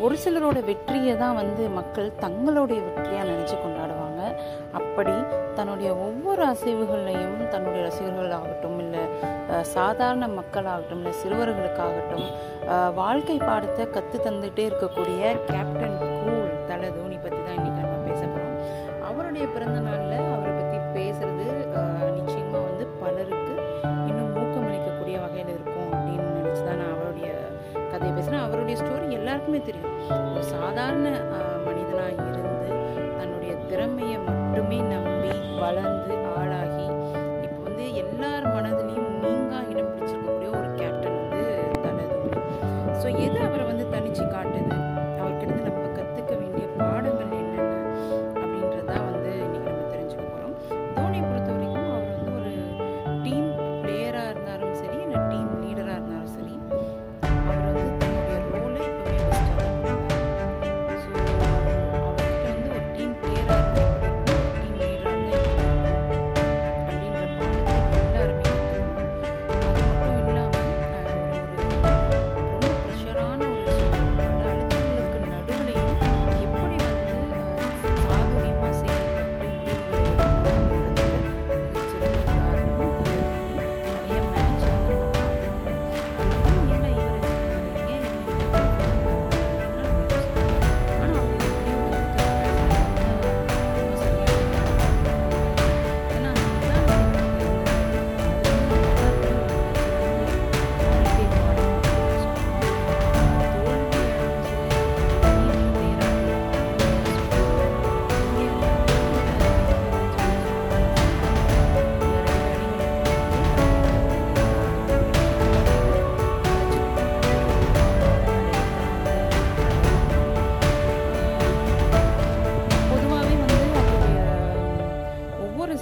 ஒரு சிலரோட வெற்றியை தான் வந்து மக்கள் தங்களுடைய வெற்றியாக நினச்சி கொண்டாடுவாங்க. அப்படி தன்னுடைய ஒவ்வொரு அசைவுகள்லையும் தன்னுடைய ரசிகர்கள் ஆகட்டும் இல்லை சாதாரண மக்களாகட்டும் இல்லை சிறுவர்களுக்காகட்டும் வாழ்க்கை பாடத்தை கற்று தந்துகிட்டே இருக்கக்கூடிய கேப்டன் கூல் தலை தோனி பற்றி தான் இன்றைக்கி நம்ம பேச போகிறோம் அவருடைய பிறந்த நாளில் எல்லாருக்குமே தெரியும். ஒரு சாதாரண மனிதனாக இரு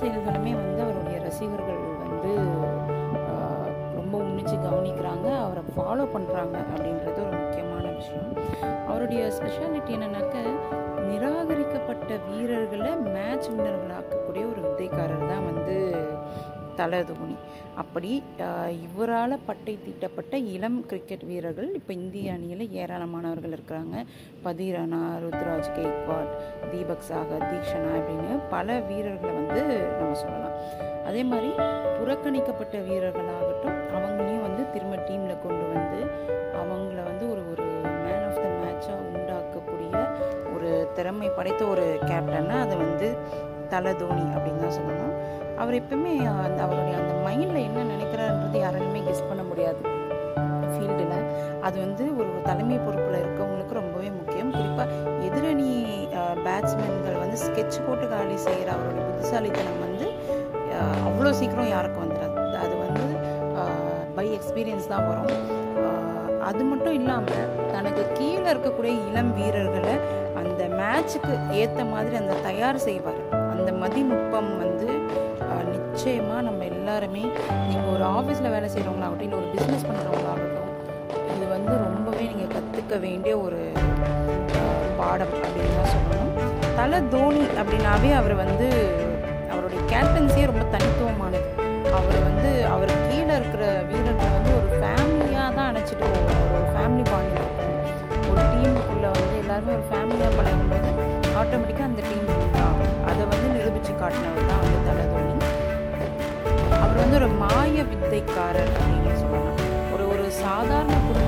செயல்களுமே வந்து அவருடைய ரசிகர்கள் வந்து ரொம்ப உன்னிச்சு கவனிக்கிறாங்க அவரை ஃபாலோ பண்ணுறாங்க அப்படின்றது ஒரு முக்கியமான விஷயம். அவருடைய ஸ்பெஷாலிட்டி என்னென்னாக்க நிராகரிக்கப்பட்ட வீரர்களை மேட்ச் வின்னர்களாக்கக்கூடிய ஒரு வித்தைக்காரர் தான் வந்து தலை அப்படி இவரால் பட்டை தீட்டப்பட்ட இளம் கிரிக்கெட் வீரர்கள் இப்போ இந்திய அணியில் ஏராளமானவர்கள் இருக்கிறாங்க. பதிரானா ருத்ராஜ் கெய்க்வாட் தீபக் சாகர் தீக்ஷனா அப்படின்னு பல வீரர்களை வந்து நம்ம சொல்லலாம். அதே மாதிரி புறக்கணிக்கப்பட்ட வீரர்களாகட்டும் அவங்களையும் வந்து திரும்ப டீமில் கொண்டு வந்து அவங்கள வந்து ஒரு ஒரு மேன் ஆஃப் த மேட்சாக உண்டாக்கக்கூடிய ஒரு திறமை படைத்த ஒரு கேப்டன்னா அது வந்து தலை தோனி அப்படின்னு தான் சொல்லணும். அவர் எப்பவுமே அந்த அவருடைய அந்த மைண்டில் என்ன நினைக்கிறாருன்றது யாராலுமே கெஸ் பண்ண முடியாது. ஃபீல்டில் அது வந்து ஒரு தலைமை பொறுப்பில் இருக்கவங்களுக்கு ரொம்பவே முக்கியம். குறிப்பாக எதிரணி பேட்ஸ்மேன்கள் வந்து ஸ்கெட்ச் போட்டு காலி செய்கிற அவருடைய புத்திசாலித்தனம் வந்து அவ்வளோ சீக்கிரம் யாருக்கும் வந்துடாது அது வந்து பை எக்ஸ்பீரியன்ஸ் தான் வரும். அது மட்டும் இல்லாமல் தனக்கு கீழே இருக்கக்கூடிய இளம் வீரர்களை அந்த மேட்சுக்கு ஏற்ற மாதிரி அந்த தயார் செய்வார். அந்த மதிநுட்பம் வந்து நிச்சயமாக நம்ம எல்லாருமே நீங்கள் ஒரு ஆஃபீஸில் வேலை செய்கிறவங்களாகட்டும் இல்லை ஒரு பிஸ்னஸ் பண்ணுறவங்களாகட்டும் இது வந்து ரொம்பவே நீங்கள் கற்றுக்க வேண்டிய ஒரு பாடம் அப்படின்னு தான் சொல்லணும். தலை தோனி அப்படின்னாவே அவர் வந்து அவருடைய கேப்டன்ஸே ரொம்ப தனித்துவமானது. அவர் வந்து அவர் கீழே இருக்கிற வீரர்கள் வந்து ஒரு ஃபேமிலியாக தான் அணைச்சிட்டு போவார். ஒரு ஃபேமிலி பாண்டில் ஒரு டீமுக்குள்ளே வந்து எல்லாருமே ஒரு ஃபேமிலியாக பழகும்போது ஆட்டோமேட்டிக்காக அந்த டீம் அதை வந்து நிரூபித்து காட்டினவர். மாய வித்தைக்காரர் அப்படின்னு சொல்லலாம். ஒரு ஒரு சாதாரண குடும்ப